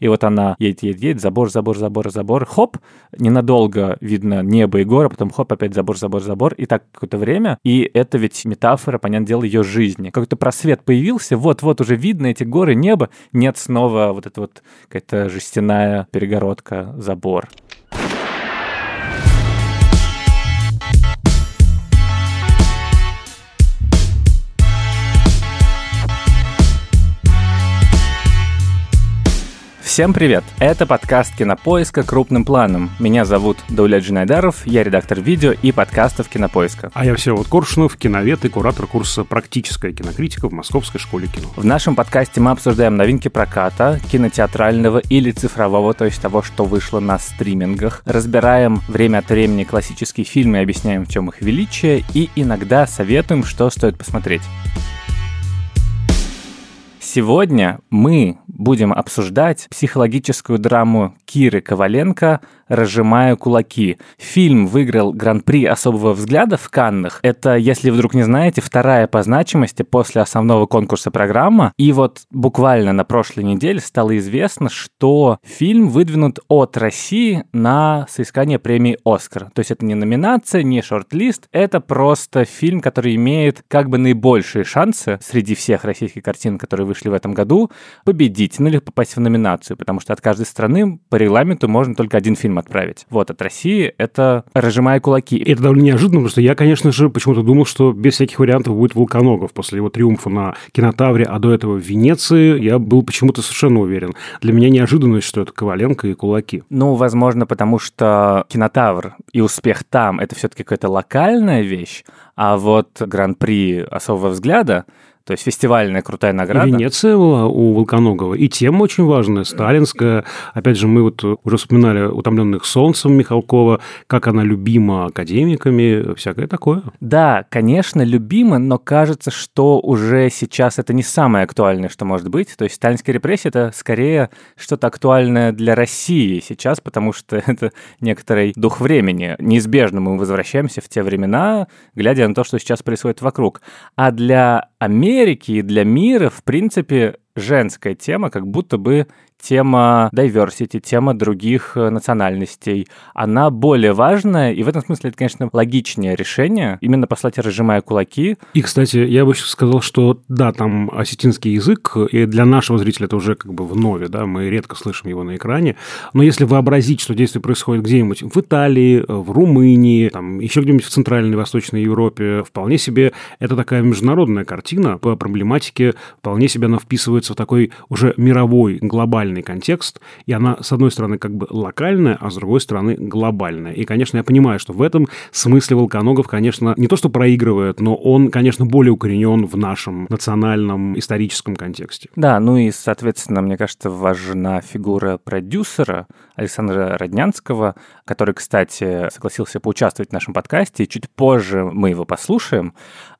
И вот она едет, едет, едет, забор, забор, забор, забор, хоп, ненадолго видно небо и горы, потом хоп, опять забор, забор, забор, и так какое-то время. И это ведь метафора, понятное дело, ее жизни. Какой-то просвет появился, вот-вот уже видно эти горы, небо, нет снова вот эта вот какая-то жестяная перегородка, забор. Всем привет! Это подкаст «Кинопоиска. Крупным планом». Меня зовут Даулет Джинайдаров, я редактор видео и подкастов «Кинопоиска». А я Всеволод Коршунов, киновед и куратор курса «Практическая кинокритика» в Московской школе кино. В нашем подкасте мы обсуждаем новинки проката, кинотеатрального или цифрового, то есть того, что вышло на стримингах. Разбираем время от времени классические фильмы и объясняем, в чем их величие, и иногда советуем, что стоит посмотреть. Сегодня мы будем обсуждать психологическую драму Киры Коваленко «Разжимаю кулаки». Фильм выиграл Гран-при особого взгляда в Каннах. Это, если вдруг не знаете, вторая по значимости после основного конкурса программа. И вот буквально на прошлой неделе стало известно, что фильм выдвинут от России на соискание премии «Оскар». То есть это не номинация, не шорт-лист, это просто фильм, который имеет как бы наибольшие шансы среди всех российских картин, которые вышли в этом году, победить, ну или попасть в номинацию, потому что от каждой страны по регламенту можно только один фильм отправить. Вот, от России это «Разжимая кулаки». Это довольно неожиданно, потому что я, конечно же, почему-то думал, что без всяких вариантов будет Волконогов после его триумфа на кинотавре, а до этого в Венеции я был почему-то совершенно уверен. Для меня неожиданность, что это Коваленко и кулаки. Ну, возможно, потому что кинотавр и успех там — это все-таки какая-то локальная вещь, а вот гран-при особого взгляда то есть фестивальная крутая награда. И Венеция была у Волконогова. И тема очень важная, сталинская. Опять же, мы вот уже вспоминали «Утомленных солнцем» Михалкова, как она любима академиками, всякое такое. Да, конечно, любима, но кажется, что уже сейчас это не самое актуальное, что может быть. То есть сталинская репрессия – это скорее что-то актуальное для России сейчас, потому что это некоторый дух времени. Неизбежно мы возвращаемся в те времена, глядя на то, что сейчас происходит вокруг. А для Америки и для мира, в принципе, женская тема, как будто бы тема diversity, тема других э, национальностей, она более важная, и в этом смысле это, конечно, логичнее решение, именно послать «разжимая кулаки». И, кстати, я бы сказал, что да, там осетинский язык, и для нашего зрителя это уже как бы в нове, да, мы редко слышим его на экране, но если вообразить, что действие происходит где-нибудь в Италии, в Румынии, там еще где-нибудь в Центральной и Восточной Европе, вполне себе это такая международная картина. По проблематике, вполне себе она вписывается в такой уже мировой, глобальный глобальный контекст, и она, с одной стороны, как бы локальная, а с другой стороны, глобальная. И, конечно, я понимаю, что в этом смысле Волконогов, конечно, не то что проигрывает, но он, конечно, более укоренен в нашем национальном историческом контексте. Да, ну и, соответственно, мне кажется, важна фигура продюсера Александра Роднянского, который, кстати, согласился поучаствовать в нашем подкасте, чуть позже мы его послушаем.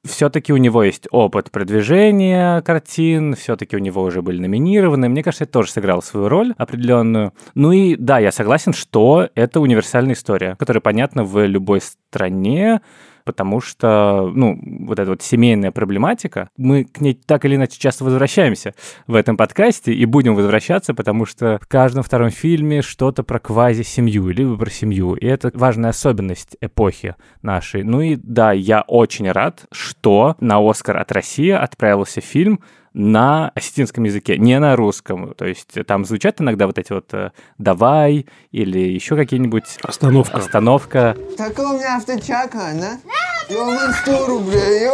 Все-таки у него есть опыт продвижения картин, все-таки у него уже были номинированы. Мне кажется, это тоже сыграло свою роль определенную. Ну и да, я согласен, что это универсальная история, которая понятна в любой стране, потому что, ну, вот эта вот семейная проблематика, мы к ней так или иначе часто возвращаемся в этом подкасте и будем возвращаться, потому что в каждом втором фильме что-то про квази-семью, либо про семью, и это важная особенность эпохи нашей. Ну и да, я очень рад, что на «Оскар» от России отправился фильм, на осетинском языке, не на русском. То есть там звучат иногда вот эти вот э, «давай» или еще какие-нибудь... Остановка. Остановка. Так у меня авточака, да? Йоман 100 рублей!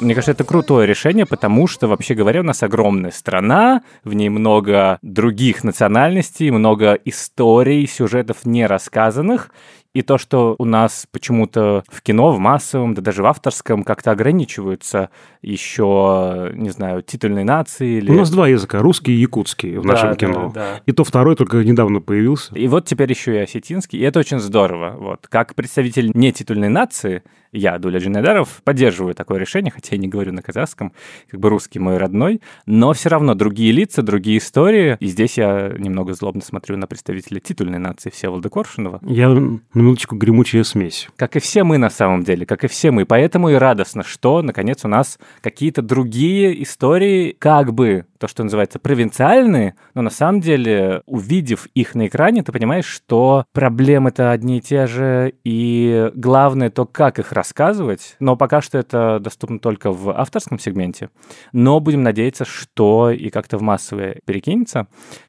Мне кажется, это крутое решение, потому что, вообще говоря, у нас огромная страна, в ней много других национальностей, много историй, сюжетов не рассказанных, и то, что у нас почему-то в кино, в массовом, да даже в авторском как-то ограничиваются еще, не знаю, титульные нации. Или... У нас два языка, русский и якутский в да, нашем кино. Да, да. И то второй только недавно появился. И вот теперь еще и осетинский, и это очень здорово. Вот. Как представитель не титульной нации, я, Дуля Джинайдаров, поддерживаю такое решение, хотя я не говорю на казахском, как бы русский мой родной, но все равно другие лица, другие истории, и здесь я немного злобно смотрю на представителя титульной нации Всеволода Коршунова. Я на минуточку, гремучая смесь. Как и все мы на самом деле, как и все мы. Поэтому и радостно, что, наконец, у нас какие-то другие истории, как бы, то, что называется, провинциальные, но на самом деле, увидев их на экране, ты понимаешь, что проблемы-то одни и те же, и главное то, как их рассказывать. Но пока что это доступно только в авторском сегменте. Но будем надеяться, что и как-то в массовое перекинется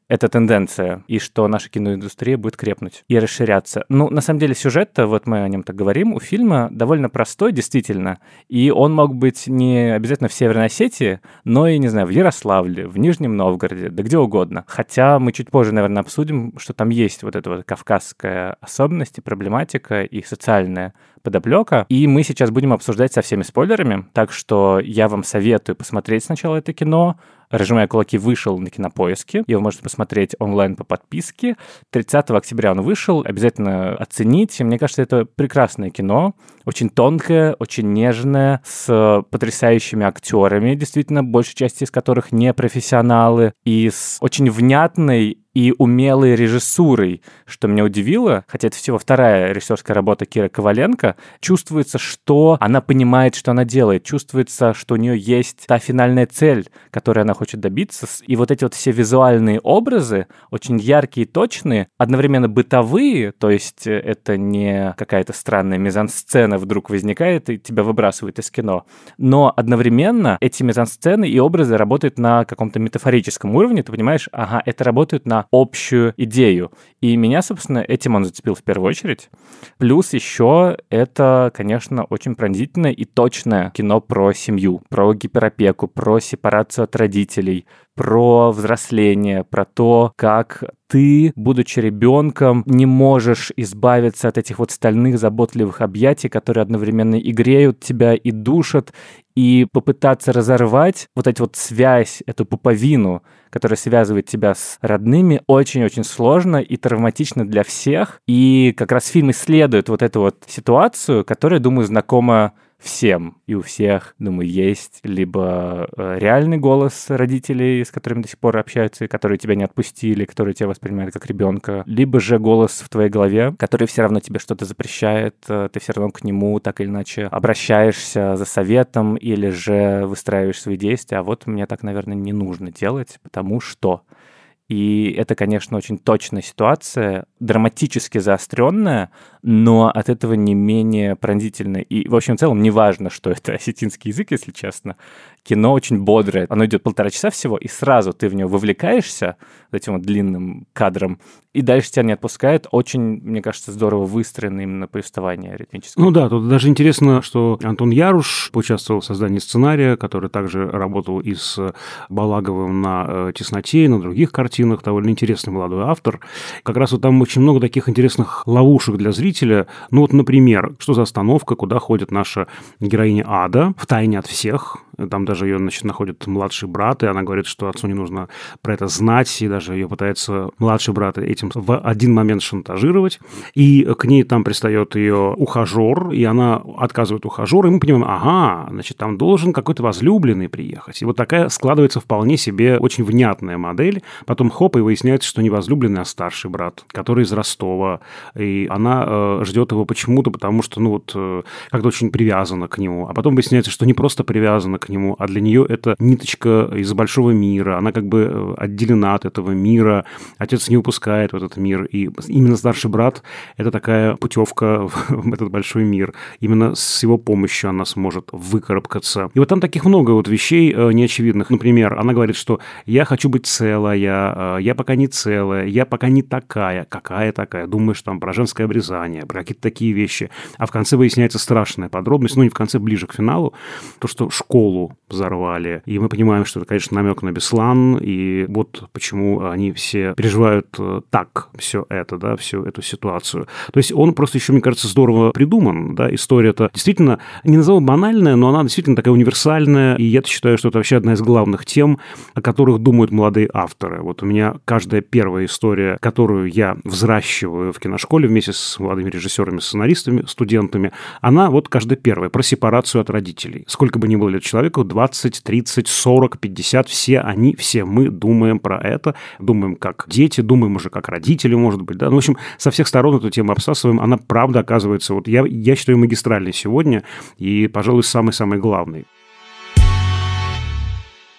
эта тенденция, и что наша киноиндустрия будет крепнуть и расширяться. Ну, на самом деле, сюжет вот мы о нем так говорим, у фильма довольно простой, действительно, и он мог быть не обязательно в Северной Осетии, но и, не знаю, в Ярославле, в Нижнем Новгороде, да где угодно. Хотя мы чуть позже, наверное, обсудим, что там есть вот эта вот кавказская особенность и проблематика, и социальная подоплека. И мы сейчас будем обсуждать со всеми спойлерами, так что я вам советую посмотреть сначала это кино, «Разжимая кулаки» вышел на кинопоиске. Его можно посмотреть онлайн по подписке. 30 октября он вышел. Обязательно оцените. Мне кажется, это прекрасное кино. Очень тонкое, очень нежное, с потрясающими актерами, действительно, большая часть из которых не профессионалы, и с очень внятной и умелой режиссурой, что меня удивило, хотя это всего вторая режиссерская работа Кира Коваленко, чувствуется, что она понимает, что она делает, чувствуется, что у нее есть та финальная цель, которой она хочет добиться, и вот эти вот все визуальные образы, очень яркие и точные, одновременно бытовые, то есть это не какая-то странная мизансцена вдруг возникает и тебя выбрасывает из кино, но одновременно эти мизансцены и образы работают на каком-то метафорическом уровне, ты понимаешь, ага, это работает на общую идею. И меня, собственно, этим он зацепил в первую очередь. Плюс еще это, конечно, очень пронзительное и точное кино про семью, про гиперопеку, про сепарацию от родителей, про взросление, про то, как ты, будучи ребенком, не можешь избавиться от этих вот стальных заботливых объятий, которые одновременно и греют тебя, и душат, и попытаться разорвать вот эту вот связь, эту пуповину, которая связывает тебя с родными, очень-очень сложно и травматично для всех. И как раз фильм исследует вот эту вот ситуацию, которая, думаю, знакома всем и у всех, думаю, есть либо э, реальный голос родителей, с которыми до сих пор общаются, которые тебя не отпустили, которые тебя воспринимают как ребенка, либо же голос в твоей голове, который все равно тебе что-то запрещает, э, ты все равно к нему так или иначе обращаешься за советом или же выстраиваешь свои действия, а вот мне так, наверное, не нужно делать, потому что и это, конечно, очень точная ситуация, драматически заостренная, но от этого не менее пронзительная. И, в общем, в целом, неважно, что это осетинский язык, если честно. Кино очень бодрое. Оно идет полтора часа всего, и сразу ты в него вовлекаешься этим вот длинным кадром, и дальше тебя не отпускает. Очень, мне кажется, здорово выстроено именно повествование ритмическое. Ну да, тут даже интересно, что Антон Яруш поучаствовал в создании сценария, который также работал и с Балаговым на э, «Тесноте», и на других картинах. Довольно интересный молодой автор. Как раз вот там очень много таких интересных ловушек для зрителя. Ну вот, например, что за остановка, куда ходит наша героиня Ада, в тайне от всех. Там даже ее, значит, находит младший брат, и она говорит, что отцу не нужно про это знать, и даже ее пытается младший брат этим в один момент шантажировать. И к ней там пристает ее ухажер, и она отказывает ухажеру, и мы понимаем, ага, значит, там должен какой-то возлюбленный приехать. И вот такая складывается вполне себе очень внятная модель. Потом хоп, и выясняется, что не возлюбленный, а старший брат, который из Ростова. И она э, ждет его почему-то, потому что, ну вот, э, как-то очень привязана к нему. А потом выясняется, что не просто привязана к нему, а для нее это ниточка из большого мира. Она как бы э, отделена от этого мира. Отец не упускает в этот мир. И именно старший брат – это такая путевка в этот большой мир. Именно с его помощью она сможет выкарабкаться. И вот там таких много вот вещей э, неочевидных. Например, она говорит, что я хочу быть целая, э, я пока не целая, я пока не такая. Какая такая? Думаешь там про женское обрезание, про какие-то такие вещи. А в конце выясняется страшная подробность, ну не в конце, ближе к финалу, то, что школу взорвали. И мы понимаем, что это, конечно, намек на Беслан, и вот почему они все переживают э, так все это, да, всю эту ситуацию. То есть он просто еще, мне кажется, здорово придуман, да, история это действительно, не назову банальная, но она действительно такая универсальная, и я считаю, что это вообще одна из главных тем, о которых думают молодые авторы. Вот у меня каждая первая история, которую я взращиваю в киношколе вместе с молодыми режиссерами, сценаристами, студентами, она вот каждая первая про сепарацию от родителей. Сколько бы ни было лет человек, человеку 20, 30, 40, 50, все они, все мы думаем про это, думаем как дети, думаем уже как родители, может быть, да. Ну, в общем, со всех сторон эту тему обсасываем, она правда оказывается, вот я, я считаю, магистральной сегодня и, пожалуй, самый-самый главный.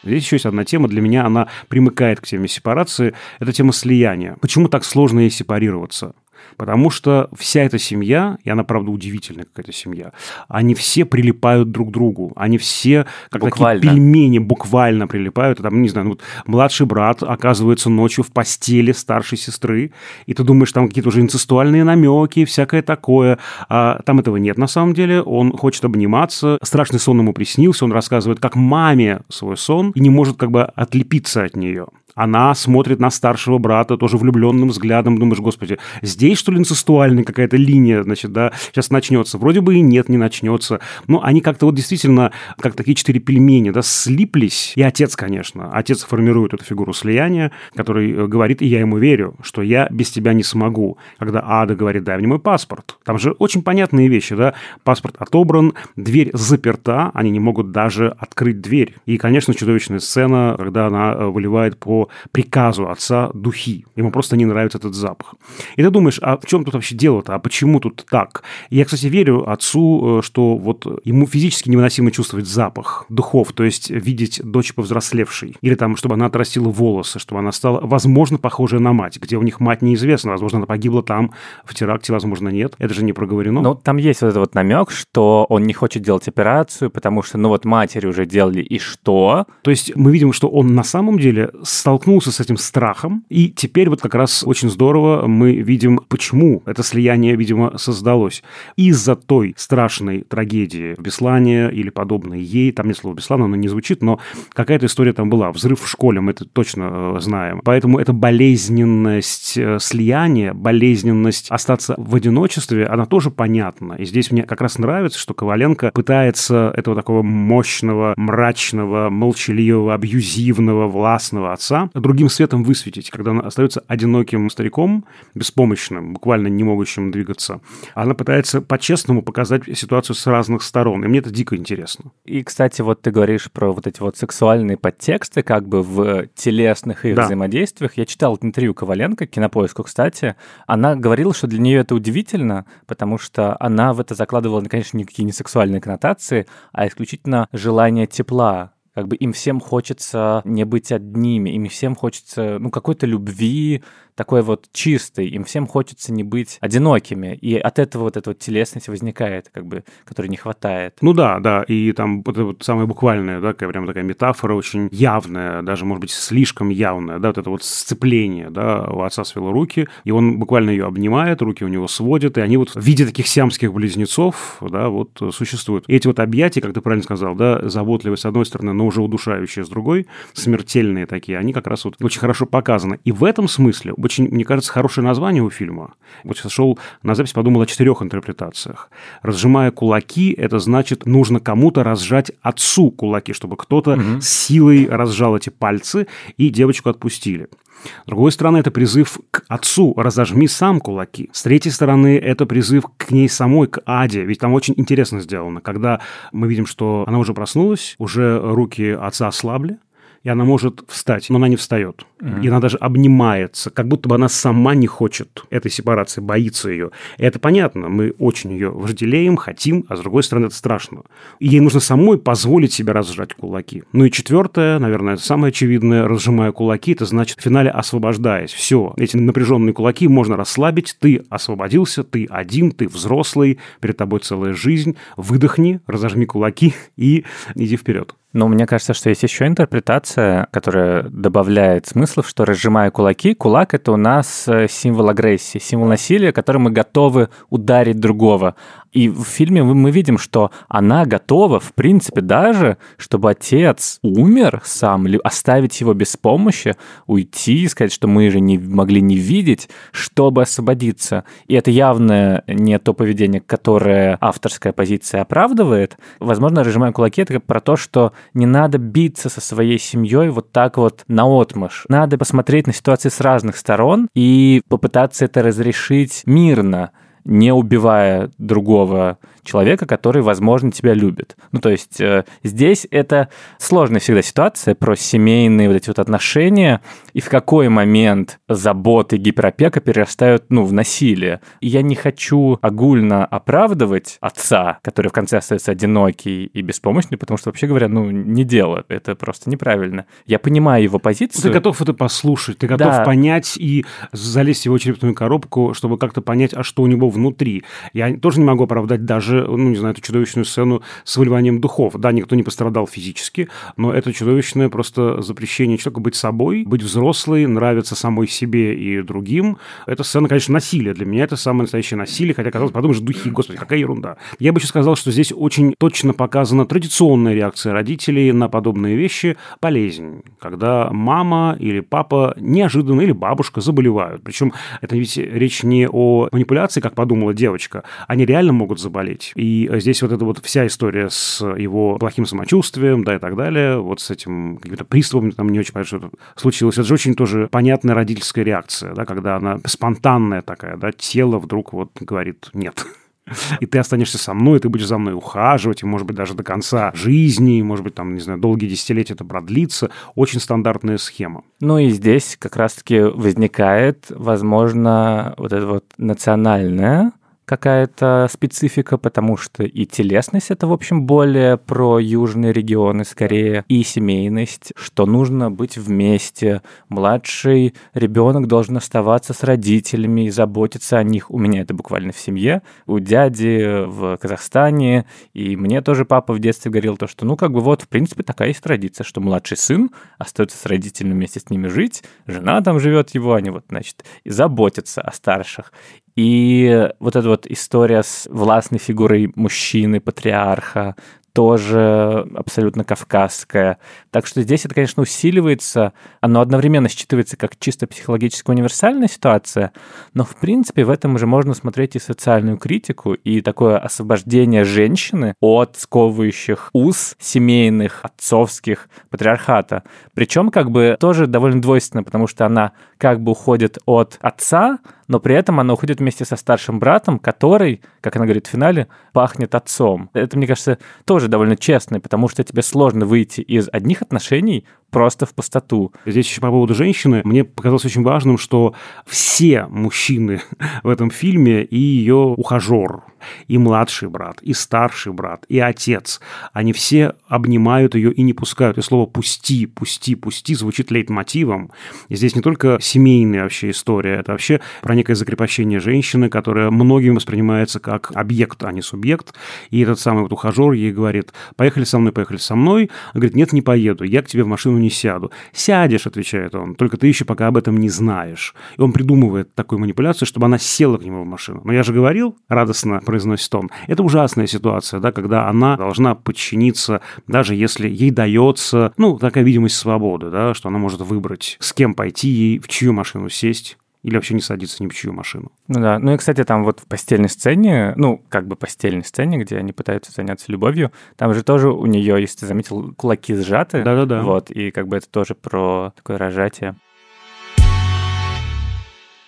Здесь еще есть одна тема, для меня она примыкает к теме сепарации, это тема слияния. Почему так сложно ей сепарироваться? Потому что вся эта семья, и она, правда, удивительная какая-то семья, они все прилипают друг к другу. Они все, как буквально. такие пельмени, буквально прилипают. Там, не знаю, ну, вот младший брат оказывается ночью в постели старшей сестры, и ты думаешь, там какие-то уже инцестуальные намеки, всякое такое. А там этого нет на самом деле. Он хочет обниматься. Страшный сон ему приснился. Он рассказывает, как маме свой сон, и не может как бы отлепиться от нее она смотрит на старшего брата тоже влюбленным взглядом, думаешь, господи, здесь что ли инцестуальная какая-то линия, значит, да, сейчас начнется. Вроде бы и нет, не начнется. Но они как-то вот действительно, как такие четыре пельмени, да, слиплись. И отец, конечно, отец формирует эту фигуру слияния, который э, говорит, и я ему верю, что я без тебя не смогу. Когда Ада говорит, дай мне мой паспорт. Там же очень понятные вещи, да, паспорт отобран, дверь заперта, они не могут даже открыть дверь. И, конечно, чудовищная сцена, когда она э, выливает по приказу отца духи. Ему просто не нравится этот запах. И ты думаешь, а в чем тут вообще дело-то? А почему тут так? Я, кстати, верю отцу, э, что вот ему физически невыносимо чувствовать запах духов, то есть видеть дочь повзрослевшей. Или там, чтобы она отрастила волосы, чтобы она стала, возможно, похожая на мать. Где у них мать неизвестна. Возможно, она погибла там в теракте, возможно, нет. Это же не проговорено. Ну, там есть вот этот вот намек, что он не хочет делать операцию, потому что, ну вот матери уже делали, и что? То есть мы видим, что он на самом деле стал столкнулся с этим страхом, и теперь вот как раз очень здорово мы видим, почему это слияние, видимо, создалось. Из-за той страшной трагедии Беслане или подобной ей, там нет слова Беслана, оно не звучит, но какая-то история там была. Взрыв в школе, мы это точно э, знаем. Поэтому эта болезненность э, слияния, болезненность остаться в одиночестве, она тоже понятна. И здесь мне как раз нравится, что Коваленко пытается этого такого мощного, мрачного, молчаливого, абьюзивного, властного отца другим светом высветить, когда она остается одиноким стариком, беспомощным, буквально не могущим двигаться. Она пытается по-честному показать ситуацию с разных сторон, и мне это дико интересно. И, кстати, вот ты говоришь про вот эти вот сексуальные подтексты как бы в телесных их да. взаимодействиях. Я читал интервью Коваленко, Кинопоиску, кстати. Она говорила, что для нее это удивительно, потому что она в это закладывала, конечно, никакие не сексуальные коннотации, а исключительно желание тепла, как бы им всем хочется не быть одними, им всем хочется, ну, какой-то любви, такой вот чистый, им всем хочется не быть одинокими, и от этого вот эта вот телесность возникает, как бы, которой не хватает. Ну да, да, и там вот, вот самая буквальная, да, такая, прям такая метафора очень явная, даже, может быть, слишком явная, да, вот это вот сцепление, да, у отца свело руки, и он буквально ее обнимает, руки у него сводят, и они вот в виде таких сиамских близнецов, да, вот существуют. И эти вот объятия, как ты правильно сказал, да, заботливые с одной стороны, но уже удушающие с другой, смертельные такие, они как раз вот очень хорошо показаны. И в этом смысле очень, мне кажется, хорошее название у фильма. Вот сейчас шел на запись, подумал о четырех интерпретациях. Разжимая кулаки, это значит, нужно кому-то разжать отцу кулаки, чтобы кто-то угу. силой разжал эти пальцы, и девочку отпустили. С другой стороны, это призыв к отцу «разожми сам кулаки». С третьей стороны, это призыв к ней самой, к Аде. Ведь там очень интересно сделано, когда мы видим, что она уже проснулась, уже руки отца ослабли, и она может встать, но она не встает. Mm-hmm. И она даже обнимается, как будто бы она сама не хочет этой сепарации, боится ее. И это понятно, мы очень ее вожделеем, хотим, а с другой стороны это страшно. И ей нужно самой позволить себе разжать кулаки. Ну и четвертое, наверное, самое очевидное, разжимая кулаки, это значит в финале освобождаясь. Все, эти напряженные кулаки можно расслабить, ты освободился, ты один, ты взрослый, перед тобой целая жизнь, выдохни, разожми кулаки и иди вперед. Но мне кажется, что есть еще интерпретация, которая добавляет смыслов, что разжимая кулаки, кулак — это у нас э, символ агрессии, символ насилия, которым мы готовы ударить другого. И в фильме мы видим, что она готова, в принципе, даже, чтобы отец умер сам, оставить его без помощи, уйти, и сказать, что мы же не могли не видеть, чтобы освободиться. И это явно не то поведение, которое авторская позиция оправдывает. Возможно, разжимая кулаки, это про то, что не надо биться со своей семьей вот так вот наотмашь. Надо посмотреть на ситуации с разных сторон и попытаться это разрешить мирно не убивая другого человека, который, возможно, тебя любит. Ну, то есть э, здесь это сложная всегда ситуация про семейные вот эти вот отношения, и в какой момент заботы гиперопека перерастают, ну, в насилие. И я не хочу огульно оправдывать отца, который в конце остается одинокий и беспомощный, потому что, вообще говоря, ну, не дело. Это просто неправильно. Я понимаю его позицию. Ты готов это послушать, ты готов Да. понять и залезть в его черепную коробку, чтобы как-то понять, а что у него внутри. Я тоже не могу оправдать даже, ну, не знаю, эту чудовищную сцену с выливанием духов. Да, никто не пострадал физически, но это чудовищное просто запрещение человека быть собой, быть взрослой, нравиться самой себе и другим. Это сцена, конечно, насилия. Для меня это самое настоящее насилие, хотя, казалось, подумаешь, духи, господи, какая ерунда. Я бы еще сказал, что здесь очень точно показана традиционная реакция родителей на подобные вещи – болезнь. Когда мама или папа неожиданно, или бабушка заболевают. Причем это ведь речь не о манипуляции, как подумала девочка. Они реально могут заболеть. И здесь вот эта вот вся история с его плохим самочувствием, да, и так далее, вот с этим каким-то приступом, там не очень понятно, что случилось. Это же очень тоже понятная родительская реакция, да, когда она спонтанная такая, да, тело вдруг вот говорит «нет». И ты останешься со мной, ты будешь за мной ухаживать, и, может быть, даже до конца жизни, может быть, там, не знаю, долгие десятилетия это продлится. Очень стандартная схема. Ну и здесь как раз-таки возникает, возможно, вот эта вот национальная какая-то специфика, потому что и телесность это, в общем, более про южные регионы скорее, и семейность, что нужно быть вместе. Младший ребенок должен оставаться с родителями и заботиться о них. У меня это буквально в семье, у дяди в Казахстане, и мне тоже папа в детстве говорил то, что, ну, как бы вот, в принципе, такая есть традиция, что младший сын остается с родителями вместе с ними жить, жена там живет его, они вот, значит, и заботятся о старших. И вот эта вот история с властной фигурой мужчины, патриарха, тоже абсолютно кавказская. Так что здесь это, конечно, усиливается, оно одновременно считывается как чисто психологически универсальная ситуация, но, в принципе, в этом же можно смотреть и социальную критику, и такое освобождение женщины от сковывающих уз семейных, отцовских, патриархата. Причем как бы тоже довольно двойственно, потому что она как бы уходит от отца, но при этом она уходит вместе со старшим братом, который, как она говорит в финале, пахнет отцом. Это, мне кажется, тоже довольно честно, потому что тебе сложно выйти из одних отношений просто в пустоту. Здесь еще по поводу женщины. Мне показалось очень важным, что все мужчины в этом фильме и ее ухажер, и младший брат, и старший брат, и отец, они все обнимают ее и не пускают. И слово «пусти», «пусти», «пусти» звучит лейтмотивом. И здесь не только семейная вообще история, это вообще про некое закрепощение женщины, которая многим воспринимается как объект, а не субъект. И этот самый вот ухажер ей говорит, поехали со мной, поехали со мной. Он говорит, нет, не поеду, я к тебе в машину не сяду. Сядешь, отвечает он, только ты еще пока об этом не знаешь. И он придумывает такую манипуляцию, чтобы она села к нему в машину. Но я же говорил, радостно произносит он, это ужасная ситуация, да, когда она должна подчиниться, даже если ей дается, ну, такая видимость свободы, да, что она может выбрать, с кем пойти ей, в чью машину сесть или вообще не садиться ни в чью машину. Ну да, ну и, кстати, там вот в постельной сцене, ну, как бы постельной сцене, где они пытаются заняться любовью, там же тоже у нее, если ты заметил, кулаки сжаты. Да-да-да. Вот, и как бы это тоже про такое рожатие.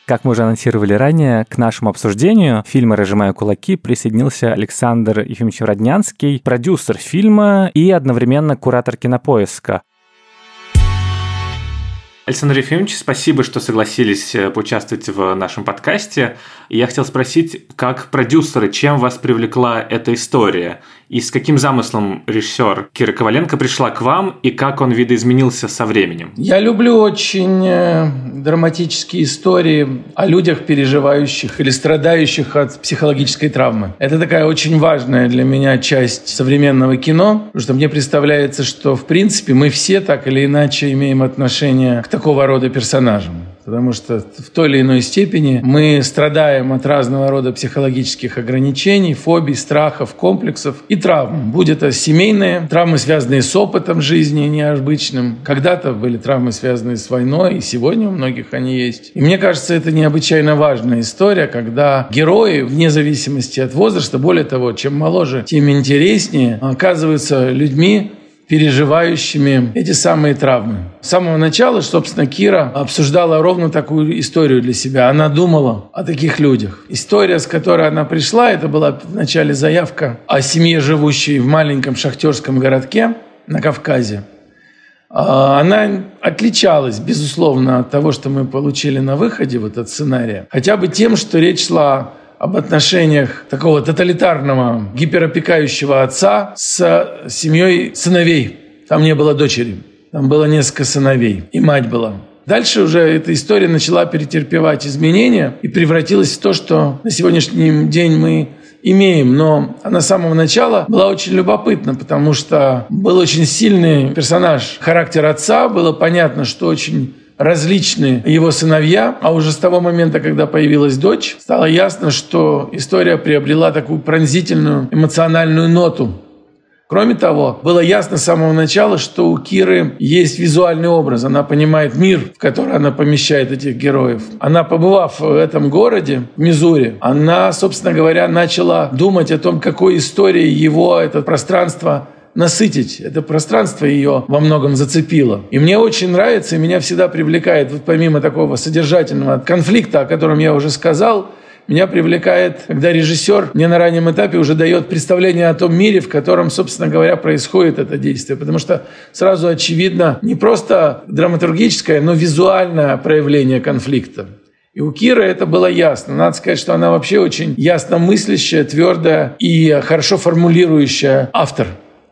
Как мы уже анонсировали ранее, к нашему обсуждению фильма «Разжимая кулаки» присоединился Александр Ефимович Роднянский, продюсер фильма и одновременно куратор кинопоиска. Александр Ефимович, спасибо, что согласились э, поучаствовать в нашем подкасте. Я хотел спросить, как продюсеры, чем вас привлекла эта история? И с каким замыслом режиссер Кира Коваленко пришла к вам, и как он видоизменился со временем? Я люблю очень э, драматические истории о людях, переживающих или страдающих от психологической травмы. Это такая очень важная для меня часть современного кино, потому что мне представляется, что в принципе мы все так или иначе имеем отношение к такого рода персонажам. Потому что в той или иной степени мы страдаем от разного рода психологических ограничений, фобий, страхов, комплексов и травм. Будь это семейные травмы, связанные с опытом жизни необычным. Когда-то были травмы, связанные с войной, и сегодня у многих они есть. И мне кажется, это необычайно важная история, когда герои, вне зависимости от возраста, более того, чем моложе, тем интереснее, оказываются людьми, переживающими эти самые травмы. С самого начала, собственно, Кира обсуждала ровно такую историю для себя. Она думала о таких людях. История, с которой она пришла, это была вначале заявка о семье, живущей в маленьком шахтерском городке на Кавказе. А, она отличалась, безусловно, от того, что мы получили на выходе, вот от сценария. Хотя бы тем, что речь шла об отношениях такого тоталитарного, гиперопекающего отца с семьей сыновей. Там не было дочери, там было несколько сыновей, и мать была. Дальше уже эта история начала перетерпевать изменения и превратилась в то, что на сегодняшний день мы имеем. Но она с самого начала была очень любопытна, потому что был очень сильный персонаж характер отца. Было понятно, что очень различные его сыновья, а уже с того момента, когда появилась дочь, стало ясно, что история приобрела такую пронзительную эмоциональную ноту. Кроме того, было ясно с самого начала, что у Киры есть визуальный образ. Она понимает мир, в который она помещает этих героев. Она, побывав в этом городе, в Мизури, она, собственно говоря, начала думать о том, какой историей его это пространство насытить. Это пространство ее во многом зацепило. И мне очень нравится, и меня всегда привлекает, вот помимо такого содержательного конфликта, о котором я уже сказал, меня привлекает, когда режиссер мне на раннем этапе уже дает представление о том мире, в котором, собственно говоря, происходит это действие. Потому что сразу очевидно не просто драматургическое, но визуальное проявление конфликта. И у Киры это было ясно. Надо сказать, что она вообще очень ясно мыслящая, твердая и хорошо формулирующая автор.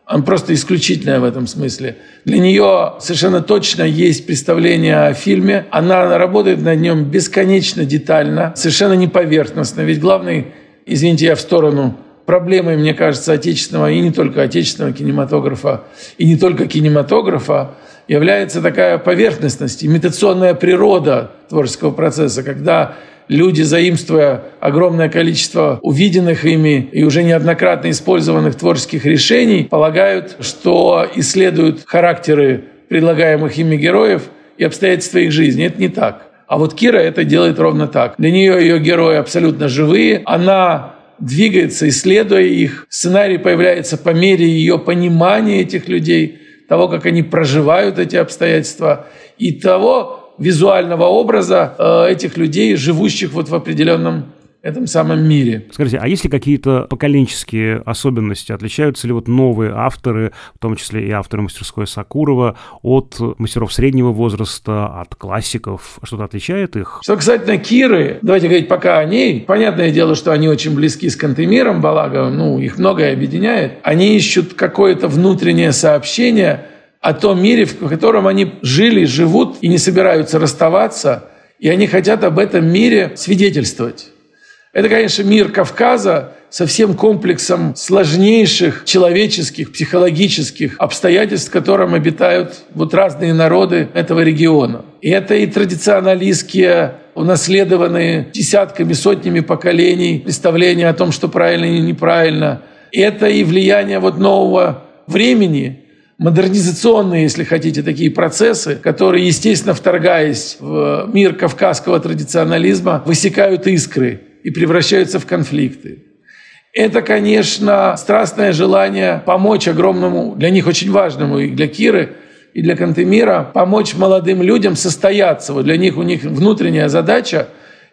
Он просто исключительная в этом смысле. Для нее совершенно точно есть представление о фильме. Она работает над нем бесконечно детально, совершенно не поверхностно. Ведь главный, извините, я в сторону проблемой, мне кажется, отечественного и не только отечественного кинематографа, и не только кинематографа, является такая поверхностность, имитационная природа творческого процесса, когда люди, заимствуя огромное количество увиденных ими и уже неоднократно использованных творческих решений, полагают, что исследуют характеры предлагаемых ими героев и обстоятельства их жизни. Это не так. А вот Кира это делает ровно так. Для нее ее герои абсолютно живые. Она двигается, исследуя их. Сценарий появляется по мере ее понимания этих людей, того, как они проживают эти обстоятельства, и того, визуального образа э, этих людей, живущих вот в определенном этом самом мире. Скажите, а есть ли какие-то поколенческие особенности? Отличаются ли вот новые авторы, в том числе и авторы мастерской Сакурова, от мастеров среднего возраста, от классиков? Что-то отличает их? Что касательно Киры, давайте говорить пока о ней. Понятное дело, что они очень близки с Кантемиром Балаговым, ну, их многое объединяет. Они ищут какое-то внутреннее сообщение – о том мире, в котором они жили, живут и не собираются расставаться, и они хотят об этом мире свидетельствовать. Это, конечно, мир Кавказа со всем комплексом сложнейших человеческих, психологических обстоятельств, в котором обитают вот разные народы этого региона. И это и традиционалистские, унаследованные десятками, сотнями поколений представления о том, что правильно и неправильно. Это и влияние вот нового времени, модернизационные, если хотите, такие процессы, которые, естественно, вторгаясь в мир кавказского традиционализма, высекают искры и превращаются в конфликты. Это, конечно, страстное желание помочь огромному, для них очень важному, и для Киры, и для Кантемира, помочь молодым людям состояться. Вот для них у них внутренняя задача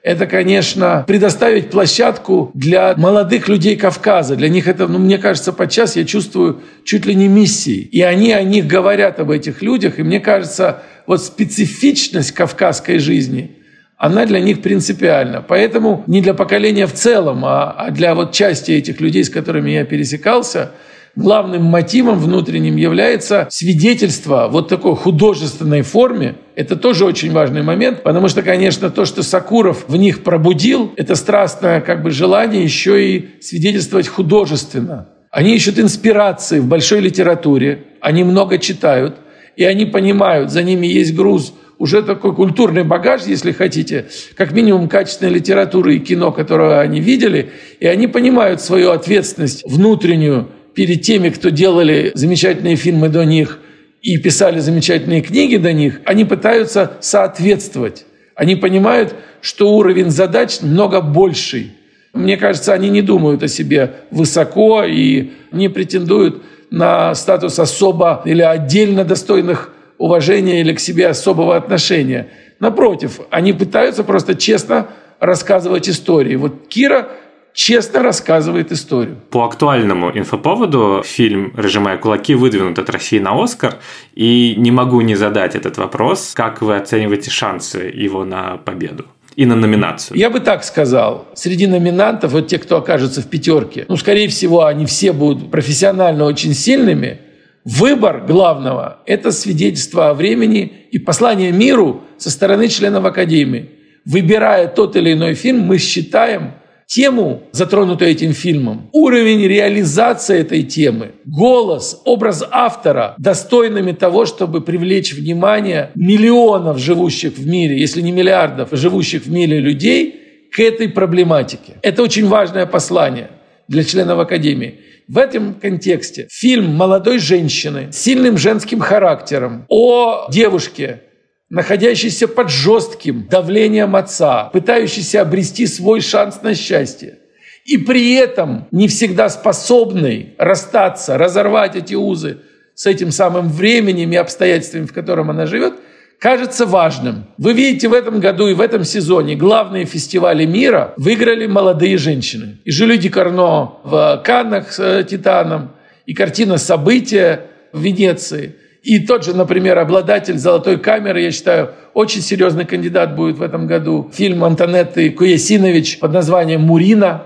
это, конечно, предоставить площадку для молодых людей Кавказа. Для них это, ну, мне кажется, подчас я чувствую чуть ли не миссией. И они о них говорят, об этих людях. И мне кажется, вот специфичность кавказской жизни, она для них принципиальна. Поэтому не для поколения в целом, а, а для вот части этих людей, с которыми я пересекался – главным мотивом внутренним является свидетельство вот такой художественной форме. Это тоже очень важный момент, потому что, конечно, то, что Сакуров в них пробудил, это страстное как бы желание еще и свидетельствовать художественно. Они ищут инспирации в большой литературе, они много читают, и они понимают, за ними есть груз уже такой культурный багаж, если хотите, как минимум качественной литературы и кино, которое они видели, и они понимают свою ответственность внутреннюю перед теми, кто делали замечательные фильмы до них и писали замечательные книги до них, они пытаются соответствовать. Они понимают, что уровень задач много больший. Мне кажется, они не думают о себе высоко и не претендуют на статус особо или отдельно достойных уважения или к себе особого отношения. Напротив, они пытаются просто честно рассказывать истории. Вот Кира честно рассказывает историю. По актуальному инфоповоду фильм «Разжимая кулаки» выдвинут от России на «Оскар», и не могу не задать этот вопрос. Как вы оцениваете шансы его на победу? и на номинацию? Я бы так сказал. Среди номинантов, вот те, кто окажется в пятерке, ну, скорее всего, они все будут профессионально очень сильными. Выбор главного – это свидетельство о времени и послание миру со стороны членов Академии. Выбирая тот или иной фильм, мы считаем – тему, затронутую этим фильмом, уровень реализации этой темы, голос, образ автора достойными того, чтобы привлечь внимание миллионов живущих в мире, если не миллиардов живущих в мире людей к этой проблематике. Это очень важное послание для членов Академии. В этом контексте фильм молодой женщины с сильным женским характером о девушке, находящийся под жестким давлением отца, пытающийся обрести свой шанс на счастье, и при этом не всегда способный расстаться, разорвать эти узы с этим самым временем и обстоятельствами, в котором она живет, кажется важным. Вы видите, в этом году и в этом сезоне главные фестивали мира выиграли молодые женщины. И Жюли Карно в Каннах с э, «Титаном», и картина «События» в Венеции – и тот же, например, обладатель «Золотой камеры», я считаю, очень серьезный кандидат будет в этом году. Фильм Антонетты Куясинович под названием «Мурина».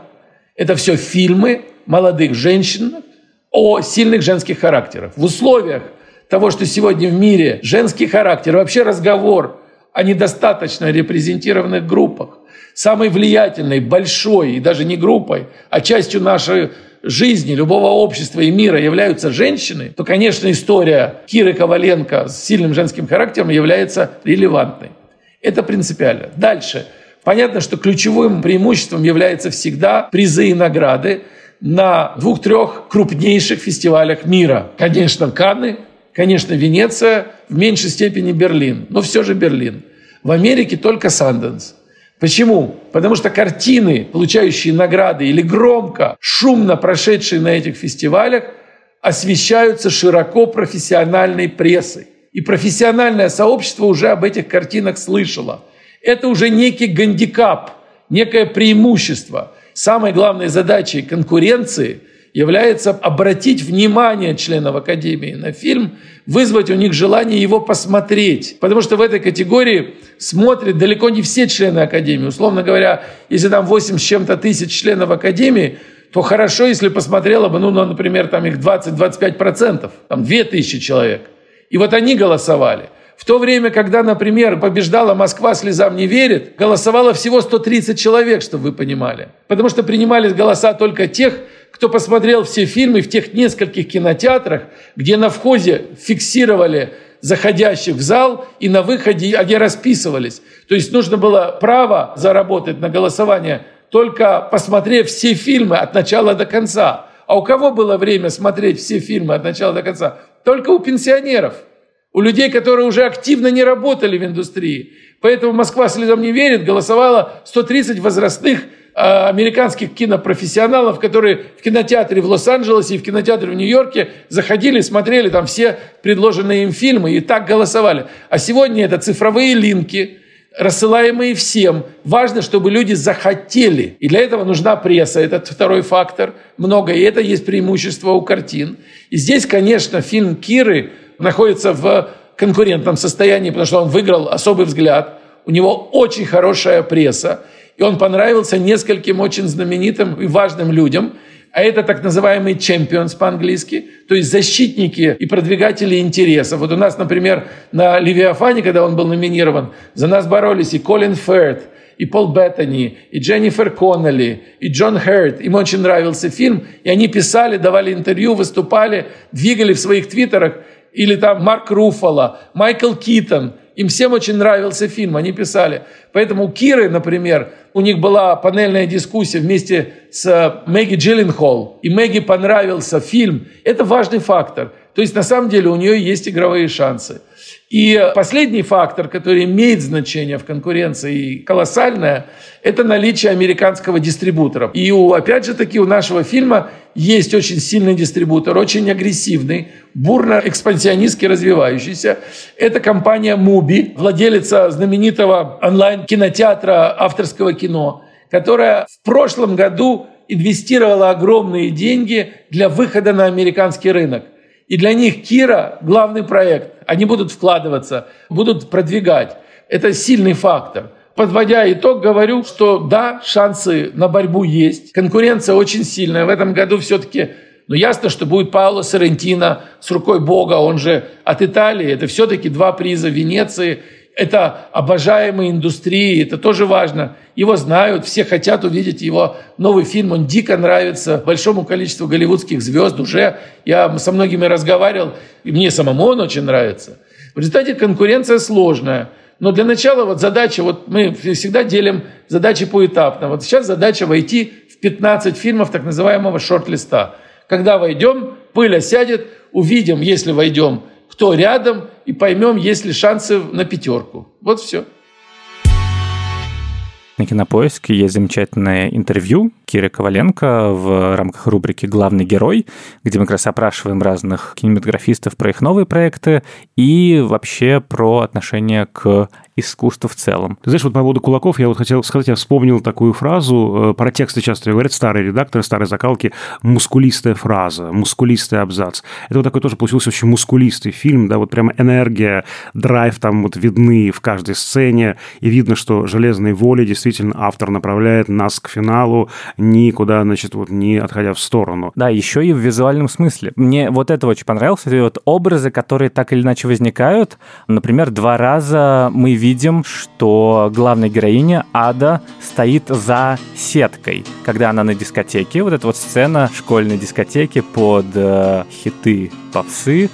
Это все фильмы молодых женщин о сильных женских характерах. В условиях того, что сегодня в мире женский характер, вообще разговор о недостаточно репрезентированных группах, самой влиятельной, большой, и даже не группой, а частью нашей жизни любого общества и мира являются женщины, то, конечно, история Киры Коваленко с сильным женским характером является релевантной. Это принципиально. Дальше. Понятно, что ключевым преимуществом является всегда призы и награды на двух-трех крупнейших фестивалях мира. Конечно, Канны, конечно, Венеция, в меньшей степени Берлин, но все же Берлин. В Америке только Санденс. Почему? Потому что картины, получающие награды или громко, шумно прошедшие на этих фестивалях, освещаются широко профессиональной прессой. И профессиональное сообщество уже об этих картинах слышало. Это уже некий гандикап, некое преимущество. Самой главной задачей конкуренции является обратить внимание членов Академии на фильм, вызвать у них желание его посмотреть. Потому что в этой категории смотрят далеко не все члены Академии. Условно говоря, если там 8 с чем-то тысяч членов Академии, то хорошо, если посмотрело бы, ну, ну например, там их 20-25%, там 2000 человек. И вот они голосовали. В то время, когда, например, побеждала Москва слезам не верит, голосовало всего 130 человек, чтобы вы понимали. Потому что принимались голоса только тех, кто посмотрел все фильмы в тех нескольких кинотеатрах, где на входе фиксировали заходящих в зал и на выходе они расписывались. То есть нужно было право заработать на голосование, только посмотрев все фильмы от начала до конца. А у кого было время смотреть все фильмы от начала до конца? Только у пенсионеров, у людей, которые уже активно не работали в индустрии. Поэтому Москва слезам не верит, голосовала 130 возрастных американских кинопрофессионалов, которые в кинотеатре в Лос-Анджелесе и в кинотеатре в Нью-Йорке заходили, смотрели там все предложенные им фильмы и так голосовали. А сегодня это цифровые линки, рассылаемые всем. Важно, чтобы люди захотели. И для этого нужна пресса, этот второй фактор. Много, и это есть преимущество у картин. И здесь, конечно, фильм Киры находится в конкурентном состоянии, потому что он выиграл особый взгляд. У него очень хорошая пресса. И он понравился нескольким очень знаменитым и важным людям. А это так называемые champions по-английски, то есть защитники и продвигатели интересов. Вот у нас, например, на «Левиафане», когда он был номинирован, за нас боролись и Колин Ферд, и Пол Беттани, и Дженнифер Коннелли, и Джон Херт. Им очень нравился фильм, и они писали, давали интервью, выступали, двигали в своих твиттерах, или там Марк Руфало, Майкл Китон – им всем очень нравился фильм, они писали. Поэтому у Киры, например, у них была панельная дискуссия вместе с э, Мэгги Джилленхол, и Мэгги понравился фильм. Это важный фактор. То есть на самом деле у нее есть игровые шансы. И последний фактор, который имеет значение в конкуренции колоссальное, это наличие американского дистрибутора. И у, опять же таки у нашего фильма есть очень сильный дистрибутор, очень агрессивный, бурно экспансионистски развивающийся. Это компания Муби, владелица знаменитого онлайн-кинотеатра авторского кино, которая в прошлом году инвестировала огромные деньги для выхода на американский рынок. И для них Кира – главный проект. Они будут вкладываться, будут продвигать. Это сильный фактор. Подводя итог, говорю, что да, шансы на борьбу есть. Конкуренция очень сильная. В этом году все-таки ну, ясно, что будет Пауло Соррентино с рукой Бога, он же от Италии. Это все-таки два приза Венеции – это обожаемые индустрии, это тоже важно. Его знают, все хотят увидеть его новый фильм, он дико нравится большому количеству голливудских звезд уже. Я со многими разговаривал, и мне самому он очень нравится. В результате конкуренция сложная. Но для начала вот задача, вот мы всегда делим задачи поэтапно. Вот сейчас задача войти в 15 фильмов так называемого шорт-листа. Когда войдем, пыль осядет, увидим, если войдем, кто рядом, и поймем, есть ли шансы на пятерку. Вот все. На Кинопоиске есть замечательное интервью Киры Коваленко в рамках рубрики «Главный герой», где мы как раз опрашиваем разных кинематографистов про их новые проекты и вообще про отношение к искусству в целом. Ты знаешь, вот по поводу кулаков я вот хотел сказать, я вспомнил такую фразу, э, про тексты часто говорят старые редакторы, старые закалки, мускулистая фраза, мускулистый абзац. Это вот такой тоже получился очень мускулистый фильм, да, вот прямо энергия, драйв там вот видны в каждой сцене, и видно, что «Железной воли» действительно автор направляет нас к финалу, никуда, значит, вот не отходя в сторону. Да, еще и в визуальном смысле. Мне вот это очень понравилось, эти вот образы, которые так или иначе возникают. Например, два раза мы видим видим, что главная героиня Ада стоит за сеткой, когда она на дискотеке. Вот эта вот сцена школьной дискотеки под э, хиты попсы.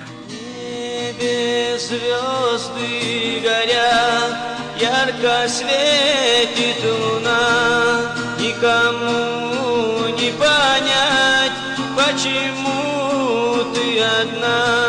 звезды горят, ярко светит луна, никому не понять, почему ты одна,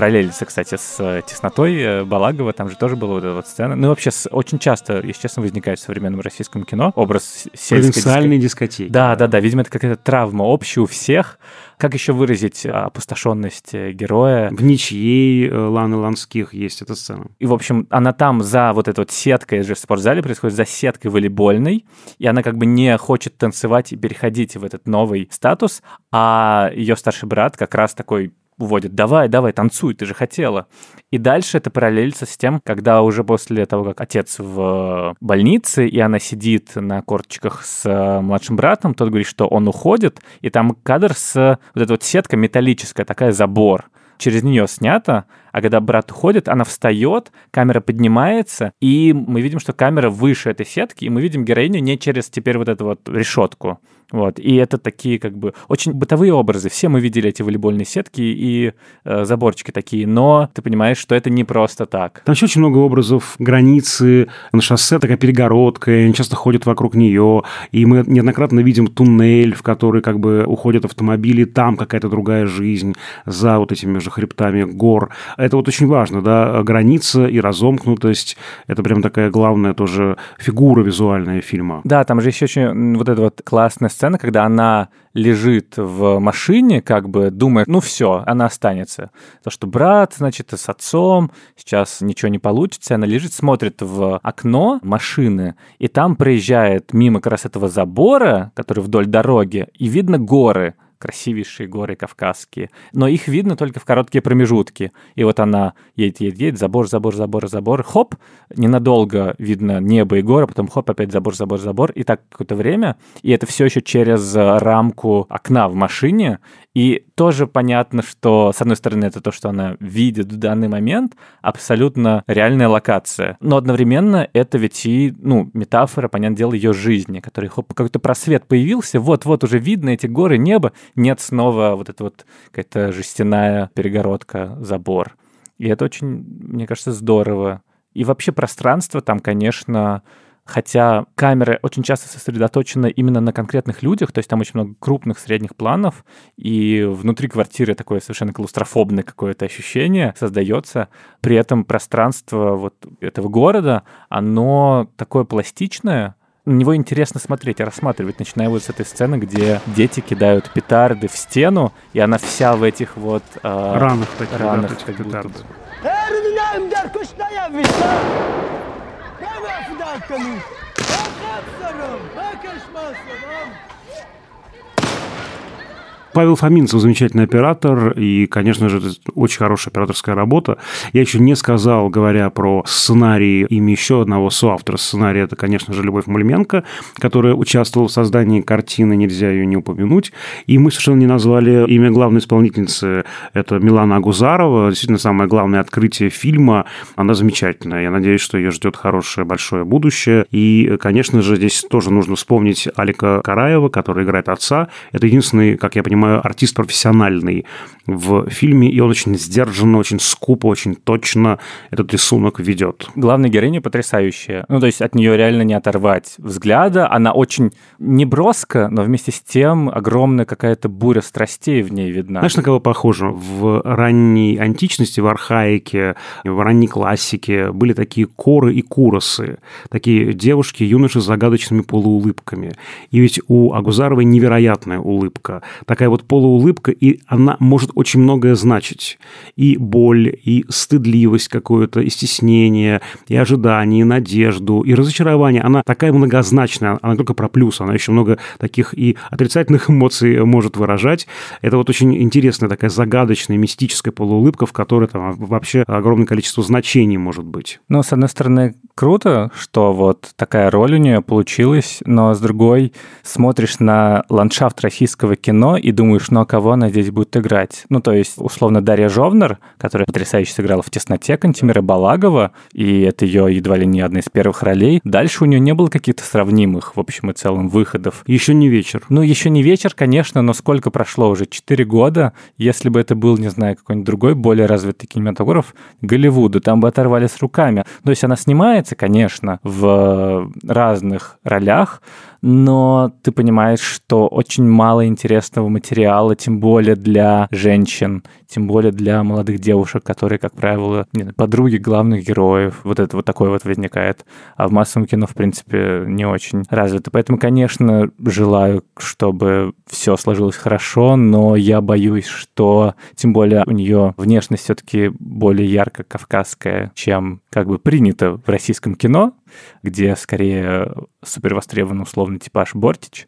параллелится, кстати, с э, теснотой э, Балагова, там же тоже была вот эта вот сцена. Ну, вообще, очень часто, если честно, возникает в современном российском кино образ сельской Провинциальной дискотеки. Да, да, да, видимо, это какая-то травма общая у всех. Как еще выразить опустошенность э, героя? В ничьей Ланы Ланских есть эта сцена. И, в общем, она там за вот этой вот сеткой, же в спортзале происходит, за сеткой волейбольной, и она как бы не хочет танцевать и переходить в этот новый статус, а ее старший брат как раз такой уводит, давай, давай, танцуй, ты же хотела. И дальше это параллелится с тем, когда уже после того, как отец в больнице, и она сидит на корточках с э, младшим братом, тот говорит, что он уходит, и там кадр с вот эта вот сетка металлическая, такая забор, через нее снято, а когда брат уходит, она встает, камера поднимается, и мы видим, что камера выше этой сетки, и мы видим героиню не через теперь вот эту вот решетку. Вот. И это такие как бы очень бытовые образы. Все мы видели эти волейбольные сетки и э, заборчики такие, но ты понимаешь, что это не просто так. Там еще очень много образов границы на шоссе, такая перегородка, они часто ходят вокруг нее, и мы неоднократно видим туннель, в который как бы уходят автомобили, там какая-то другая жизнь за вот этими же хребтами гор. Это вот очень важно, да, граница и разомкнутость. Это прям такая главная тоже фигура визуальная фильма. Да, там же еще очень вот эта вот классная сцена, когда она лежит в машине, как бы думает, ну все, она останется. То, что брат, значит, с отцом, сейчас ничего не получится, она лежит, смотрит в окно машины, и там проезжает мимо как раз этого забора, который вдоль дороги, и видно горы, красивейшие горы кавказские. Но их видно только в короткие промежутки. И вот она едет, едет, едет, забор, забор, забор, забор, хоп, ненадолго видно небо и горы, потом хоп, опять забор, забор, забор, и так какое-то время. И это все еще через рамку окна в машине. И тоже понятно, что, с одной стороны, это то, что она видит в данный момент, абсолютно реальная локация. Но одновременно это ведь и, ну, метафора, понятное дело, ее жизни, который хоп, какой-то просвет появился, вот-вот уже видно эти горы, небо, нет снова вот эта вот какая-то жестяная перегородка, забор. И это очень, мне кажется, здорово. И вообще пространство там, конечно, хотя камеры очень часто сосредоточены именно на конкретных людях, то есть там очень много крупных средних планов, и внутри квартиры такое совершенно клаустрофобное какое-то ощущение создается. При этом пространство вот этого города, оно такое пластичное, на него интересно смотреть и рассматривать, начиная вот с этой сцены, где дети кидают петарды в стену, и она вся в этих вот... Э, ранах таких, ранах, да, как петарды. hakkını. Bakan sanım, bakışma sanım. Павел Фоминцев замечательный оператор, и, конечно же, очень хорошая операторская работа. Я еще не сказал, говоря про сценарий, имя еще одного соавтора сценария, это, конечно же, Любовь Мульменко, которая участвовала в создании картины, нельзя ее не упомянуть. И мы совершенно не назвали имя главной исполнительницы, это Милана Агузарова, действительно, самое главное открытие фильма. Она замечательная, я надеюсь, что ее ждет хорошее, большое будущее. И, конечно же, здесь тоже нужно вспомнить Алика Караева, который играет отца. Это единственный, как я понимаю, артист профессиональный в фильме, и он очень сдержанно, очень скупо, очень точно этот рисунок ведет. Главная героиня потрясающая. Ну, то есть от нее реально не оторвать взгляда. Она очень неброска, но вместе с тем огромная какая-то буря страстей в ней видна. Знаешь, на кого похоже? В ранней античности, в архаике, в ранней классике были такие коры и куросы, такие девушки, юноши с загадочными полуулыбками. И ведь у Агузаровой невероятная улыбка, такая вот полуулыбка, и она может очень многое значить. И боль, и стыдливость какую-то, и стеснение, и ожидание, и надежду, и разочарование. Она такая многозначная, она только про плюс, она еще много таких и отрицательных эмоций может выражать. Это вот очень интересная такая загадочная, мистическая полуулыбка, в которой там вообще огромное количество значений может быть. Ну, с одной стороны, круто, что вот такая роль у нее получилась, но с другой смотришь на ландшафт российского кино и думаешь, ну а кого она здесь будет играть? Ну, то есть, условно, Дарья Жовнер, которая потрясающе сыграла в «Тесноте» Кантимира Балагова, и это ее едва ли не одна из первых ролей. Дальше у нее не было каких-то сравнимых, в общем и целом, выходов. Еще не вечер. Ну, еще не вечер, конечно, но сколько прошло уже? Четыре года. Если бы это был, не знаю, какой-нибудь другой, более развитый кинематограф, Голливуду, там бы оторвали с руками. То есть она снимается, конечно, в разных ролях, но ты понимаешь, что очень мало интересного материала, тем более для женщин, тем более для молодых девушек, которые, как правило, не подруги главных героев. Вот это вот такое вот возникает. А в массовом кино, в принципе, не очень развито. Поэтому, конечно, желаю, чтобы все сложилось хорошо, но я боюсь, что тем более у нее внешность все-таки более ярко кавказская, чем как бы принято в российском кино, где скорее супер востребованный условный типаж Бортич.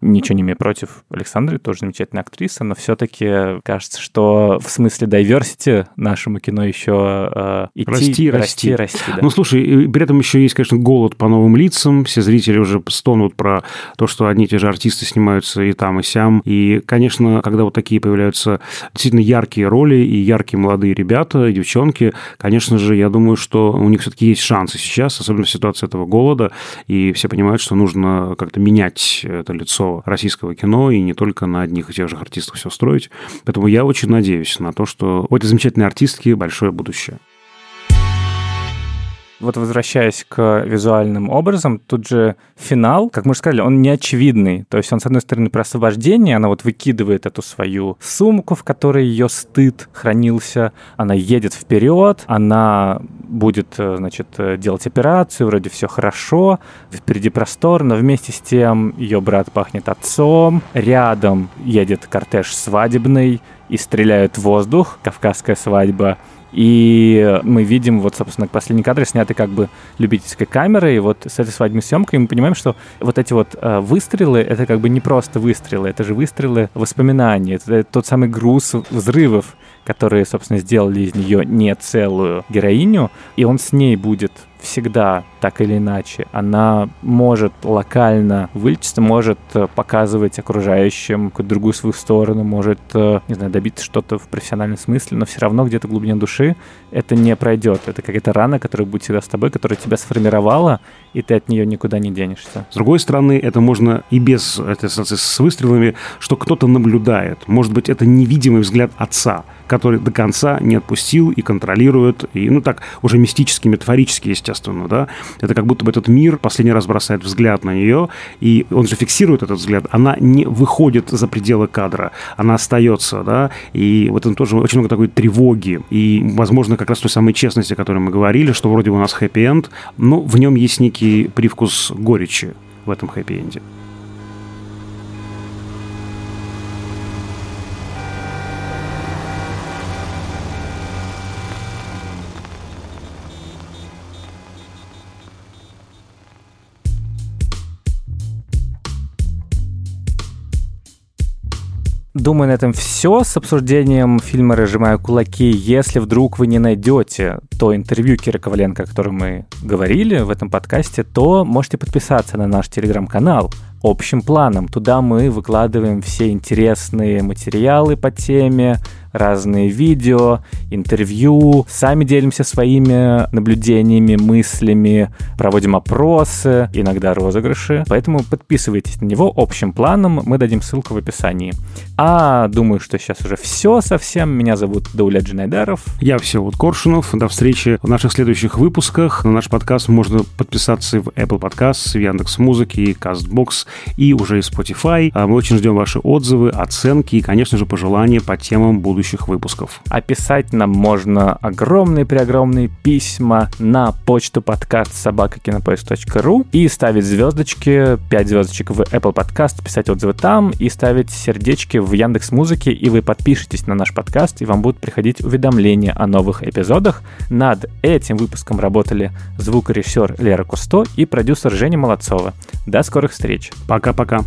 Ничего не имею против Александры, тоже замечательная актриса, но все-таки кажется, что в смысле diversity нашему кино еще э, идти, расти, расти, расти. расти да. Ну, слушай, при этом еще есть, конечно, голод по новым лицам. Все зрители уже стонут про то, что одни и те же артисты снимаются и там, и сям. И, конечно, когда вот такие появляются действительно яркие роли и яркие молодые ребята, и девчонки, конечно же, я думаю, что у них все-таки есть шансы сейчас, особенно в ситуации этого голода, и все понимают, что нужно как-то менять это лицо российского кино и не только на одних и тех же артистов все строить. Поэтому я очень надеюсь на то, что у этой замечательной артистки большое будущее. Вот возвращаясь к визуальным образом, тут же финал, как мы уже сказали, он не очевидный. То есть он, с одной стороны, про освобождение, она вот выкидывает эту свою сумку, в которой ее стыд хранился, она едет вперед, она будет, э, значит, делать операцию, вроде все хорошо, впереди простор, но вместе с тем ее брат пахнет отцом, рядом едет кортеж свадебный, и стреляют в воздух, кавказская свадьба, и мы видим, вот, собственно, последний кадр сняты как бы любительской камерой, и вот с этой свадебной съемкой мы понимаем, что вот эти вот э, выстрелы, это как бы не просто выстрелы, это же выстрелы воспоминаний, это тот самый груз взрывов, которые, собственно, сделали из нее не целую героиню, и он с ней будет всегда так или иначе. Она может локально вылечиться, может э, показывать окружающим какую-то другую свою сторону, может, э, не знаю, добиться что-то в профессиональном смысле, но все равно где-то в глубине души это не пройдет. Это какая-то рана, которая будет всегда с тобой, которая тебя сформировала, и ты от нее никуда не денешься. С другой стороны, это можно и без этой ассоциации с выстрелами, что кто-то наблюдает. Может быть, это невидимый взгляд отца, который до конца не отпустил и контролирует, и, ну так, уже мистически, метафорически, естественно, да. Это как будто бы этот мир последний раз бросает взгляд на нее, и он же фиксирует этот взгляд. Она не выходит за пределы кадра, она остается, да, и в этом тоже очень много такой тревоги, и, возможно, как раз той самой честности, о которой мы говорили, что вроде у нас хэппи-энд, но в нем есть некий привкус горечи. в этом хэппи-энде. Думаю, на этом все с обсуждением фильма «Разжимаю кулаки». Если вдруг вы не найдете то интервью Кира Коваленко, о котором мы говорили в этом подкасте, то можете подписаться на наш телеграм-канал общим планом. Туда мы выкладываем все интересные материалы по теме, разные видео, интервью, сами делимся своими наблюдениями, мыслями, проводим опросы, иногда розыгрыши. Поэтому подписывайтесь на него общим планом, мы дадим ссылку в описании. А думаю, что сейчас уже все совсем. Меня зовут Дауля Джинайдаров. Я Всеволод Коршунов. До встречи в наших следующих выпусках. На наш подкаст можно подписаться в Apple Podcasts, в Яндекс.Музыке, CastBox и уже и Spotify. А мы очень ждем ваши отзывы, оценки и, конечно же, пожелания по темам будущих выпусков. Описать нам можно огромные-преогромные письма на почту подкаст собакакинопоиск.ру и ставить звездочки, 5 звездочек в Apple Podcast, писать отзывы там и ставить сердечки в Яндекс Музыке, и вы подпишетесь на наш подкаст, и вам будут приходить уведомления о новых эпизодах. Над этим выпуском работали звукорежиссер Лера Кусто и продюсер Женя Молодцова. До скорых встреч. Пока-пока.